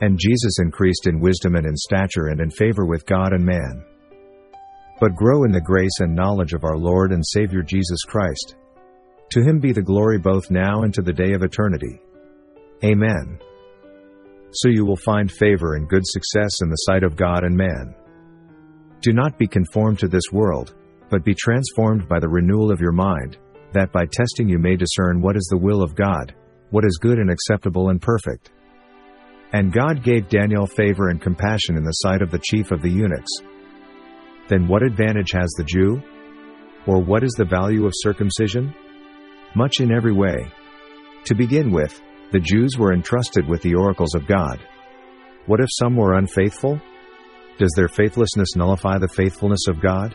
And Jesus increased in wisdom and in stature and in favor with God and man. But grow in the grace and knowledge of our Lord and Savior Jesus Christ. To him be the glory both now and to the day of eternity. Amen. So you will find favor and good success in the sight of God and man. Do not be conformed to this world, but be transformed by the renewal of your mind, that by testing you may discern what is the will of God, what is good and acceptable and perfect. And God gave Daniel favor and compassion in the sight of the chief of the eunuchs. Then what advantage has the Jew? Or what is the value of circumcision? Much in every way. To begin with, the Jews were entrusted with the oracles of God. What if some were unfaithful? Does their faithlessness nullify the faithfulness of God?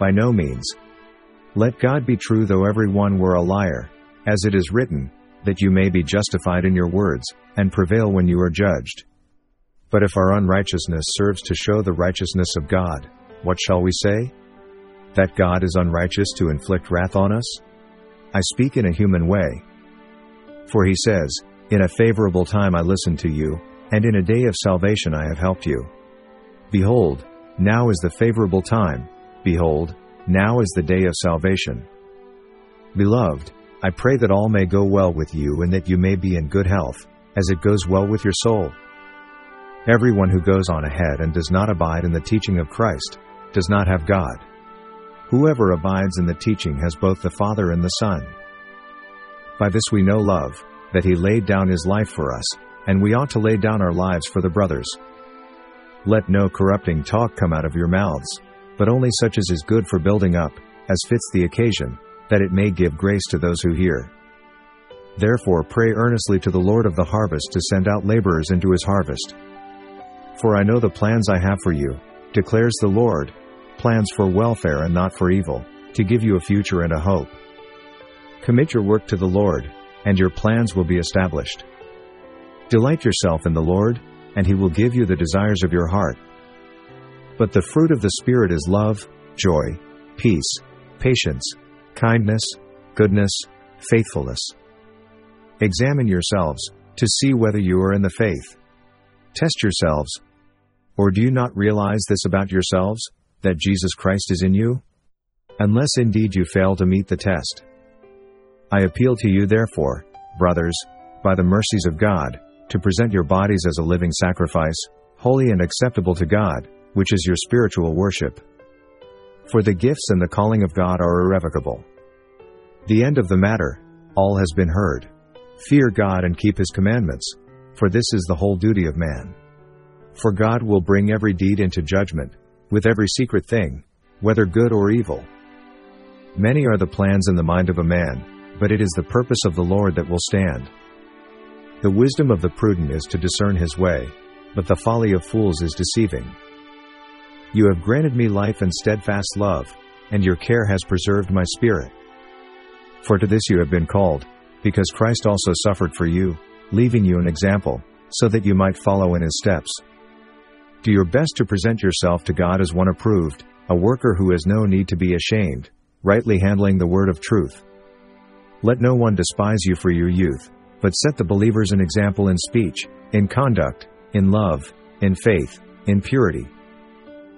By no means. Let God be true though every one were a liar, as it is written, that you may be justified in your words, and prevail when you are judged. But if our unrighteousness serves to show the righteousness of God, what shall we say? That God is unrighteous to inflict wrath on us? I speak in a human way. For he says, In a favorable time I listened to you, and in a day of salvation I have helped you. Behold, now is the favorable time, behold, now is the day of salvation. Beloved, I pray that all may go well with you and that you may be in good health, as it goes well with your soul. Everyone who goes on ahead and does not abide in the teaching of Christ does not have God. Whoever abides in the teaching has both the Father and the Son. By this we know love, that he laid down his life for us, and we ought to lay down our lives for the brothers. Let no corrupting talk come out of your mouths, but only such as is good for building up, as fits the occasion, that it may give grace to those who hear. Therefore pray earnestly to the Lord of the harvest to send out laborers into his harvest. For I know the plans I have for you, declares the Lord, plans for welfare and not for evil, to give you a future and a hope. Commit your work to the Lord, and your plans will be established. Delight yourself in the Lord, and he will give you the desires of your heart. But the fruit of the Spirit is love, joy, peace, patience, kindness, goodness, faithfulness. Examine yourselves, to see whether you are in the faith. Test yourselves. Or do you not realize this about yourselves, that Jesus Christ is in you? Unless indeed you fail to meet the test. I appeal to you therefore, brothers, by the mercies of God, to present your bodies as a living sacrifice, holy and acceptable to God, which is your spiritual worship. For the gifts and the calling of God are irrevocable. The end of the matter, all has been heard. Fear God and keep his commandments, for this is the whole duty of man. For God will bring every deed into judgment, with every secret thing, whether good or evil. Many are the plans in the mind of a man, but it is the purpose of the Lord that will stand. The wisdom of the prudent is to discern his way, but the folly of fools is deceiving. You have granted me life and steadfast love, and your care has preserved my spirit. For to this you have been called, because Christ also suffered for you, leaving you an example, so that you might follow in his steps. Do your best to present yourself to God as one approved, a worker who has no need to be ashamed, rightly handling the word of truth. Let no one despise you for your youth, but set the believers an example in speech, in conduct, in love, in faith, in purity.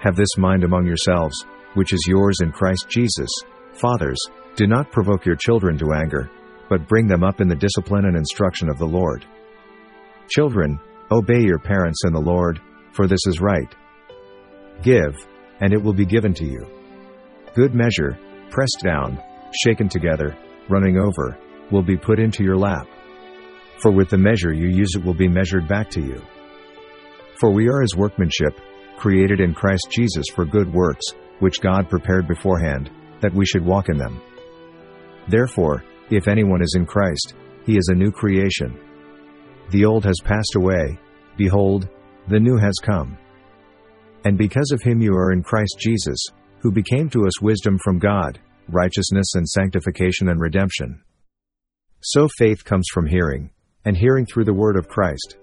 Have this mind among yourselves, which is yours in Christ Jesus. Fathers, do not provoke your children to anger, but bring them up in the discipline and instruction of the Lord. Children, obey your parents in the Lord, for this is right. Give, and it will be given to you. Good measure, pressed down, shaken together, running over, will be put into your lap. For with the measure you use it will be measured back to you. For we are his workmanship, created in Christ Jesus for good works, which God prepared beforehand, that we should walk in them. Therefore, if anyone is in Christ, he is a new creation. The old has passed away, Behold, the new has come. And because of him you are in Christ Jesus, who became to us wisdom from God, righteousness and sanctification and redemption. So faith comes from hearing, and hearing through the word of Christ.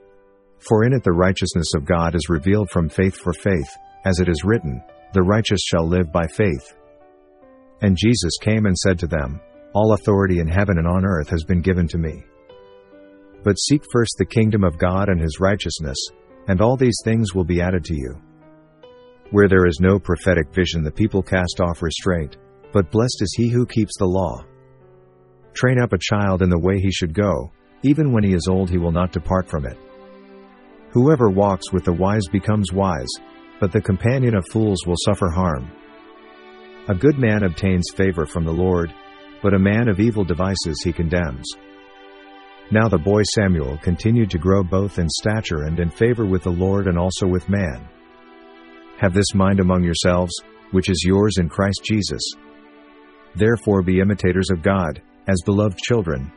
For in it the righteousness of God is revealed from faith for faith, as it is written, The righteous shall live by faith. And Jesus came and said to them, All authority in heaven and on earth has been given to me. But seek first the kingdom of God and his righteousness, and all these things will be added to you. Where there is no prophetic vision, the people cast off restraint, but blessed is he who keeps the law. Train up a child in the way he should go, even when he is old, he will not depart from it. Whoever walks with the wise becomes wise, but the companion of fools will suffer harm. A good man obtains favor from the Lord, but a man of evil devices he condemns. Now the boy Samuel continued to grow both in stature and in favor with the Lord and also with man. Have this mind among yourselves, which is yours in Christ Jesus. Therefore be imitators of God, as beloved children.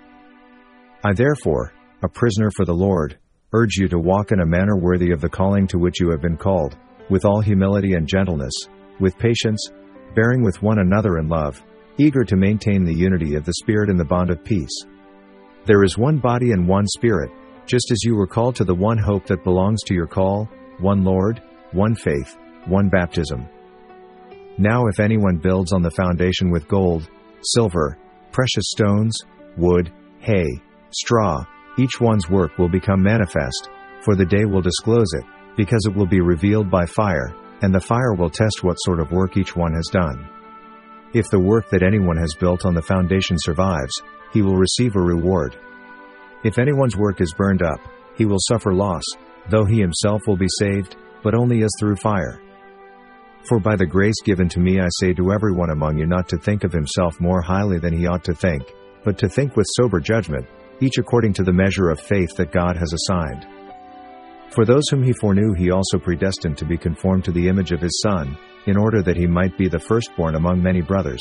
I therefore, a prisoner for the Lord, urge you to walk in a manner worthy of the calling to which you have been called, with all humility and gentleness, with patience, bearing with one another in love, eager to maintain the unity of the Spirit in the bond of peace. There is one body and one Spirit, just as you were called to the one hope that belongs to your call, one Lord, one faith, one baptism. Now, if anyone builds on the foundation with gold, silver, precious stones, wood, hay, straw, each one's work will become manifest, for the day will disclose it, because it will be revealed by fire, and the fire will test what sort of work each one has done. If the work that anyone has built on the foundation survives, he will receive a reward. If anyone's work is burned up, he will suffer loss, though he himself will be saved, but only as through fire. For by the grace given to me I say to everyone among you not to think of himself more highly than he ought to think, but to think with sober judgment, each according to the measure of faith that God has assigned. For those whom he foreknew he also predestined to be conformed to the image of his Son, in order that he might be the firstborn among many brothers.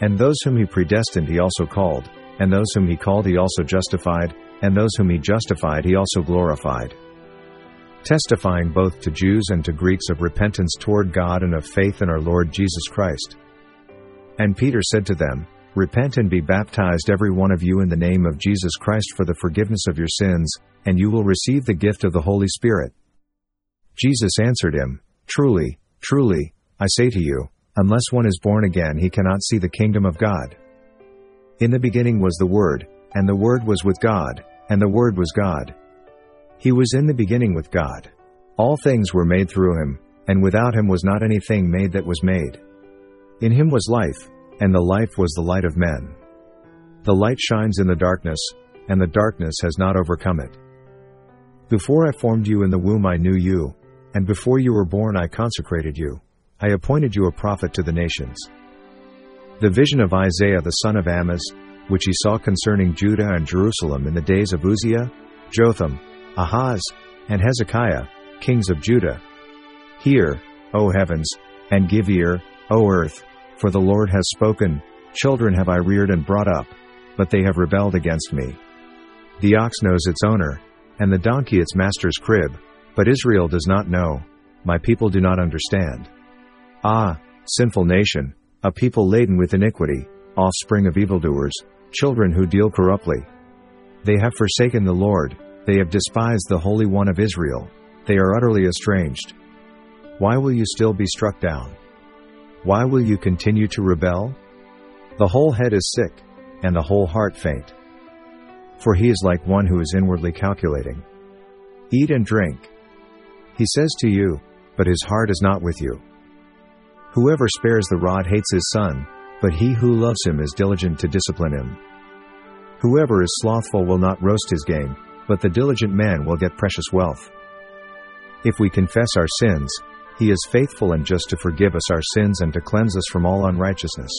And those whom he predestined he also called, and those whom he called he also justified, and those whom he justified he also glorified. Testifying both to Jews and to Greeks of repentance toward God and of faith in our Lord Jesus Christ. And Peter said to them, Repent and be baptized every one of you in the name of Jesus Christ for the forgiveness of your sins, and you will receive the gift of the Holy Spirit. Jesus answered him, Truly, truly, I say to you, unless one is born again he cannot see the kingdom of God. In the beginning was the Word, and the Word was with God, and the Word was God. He was in the beginning with God. All things were made through him, and without him was not anything made that was made. In him was life, and the life was the light of men. The light shines in the darkness, and the darkness has not overcome it. Before I formed you in the womb I knew you, and before you were born I consecrated you. I appointed you a prophet to the nations. The vision of Isaiah the son of Amoz, which he saw concerning Judah and Jerusalem in the days of Uzziah, Jotham, Ahaz, and Hezekiah, kings of Judah. Hear, O heavens, and give ear, O earth, for the Lord has spoken, Children have I reared and brought up, but they have rebelled against me. The ox knows its owner, and the donkey its master's crib, but Israel does not know, my people do not understand. Ah, sinful nation, a people laden with iniquity, offspring of evildoers, children who deal corruptly. They have forsaken the Lord, they have despised the Holy One of Israel, they are utterly estranged. Why will you still be struck down? Why will you continue to rebel? The whole head is sick, and the whole heart faint. For he is like one who is inwardly calculating. Eat and drink. He says to you, but his heart is not with you. Whoever spares the rod hates his son, but he who loves him is diligent to discipline him. Whoever is slothful will not roast his game, but the diligent man will get precious wealth. If we confess our sins, he is faithful and just to forgive us our sins and to cleanse us from all unrighteousness.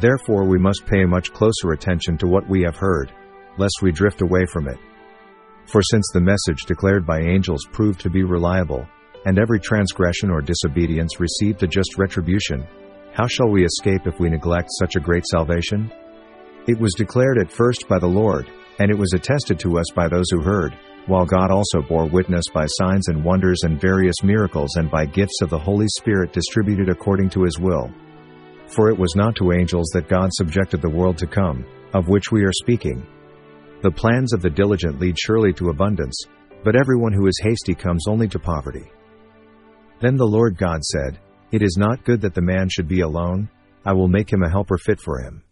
Therefore we must pay much closer attention to what we have heard, lest we drift away from it. For since the message declared by angels proved to be reliable, and every transgression or disobedience received a just retribution, how shall we escape if we neglect such a great salvation? It was declared at first by the Lord, and it was attested to us by those who heard, while God also bore witness by signs and wonders and various miracles and by gifts of the Holy Spirit distributed according to his will. For it was not to angels that God subjected the world to come, of which we are speaking. The plans of the diligent lead surely to abundance, but everyone who is hasty comes only to poverty. Then the Lord God said, It is not good that the man should be alone, I will make him a helper fit for him.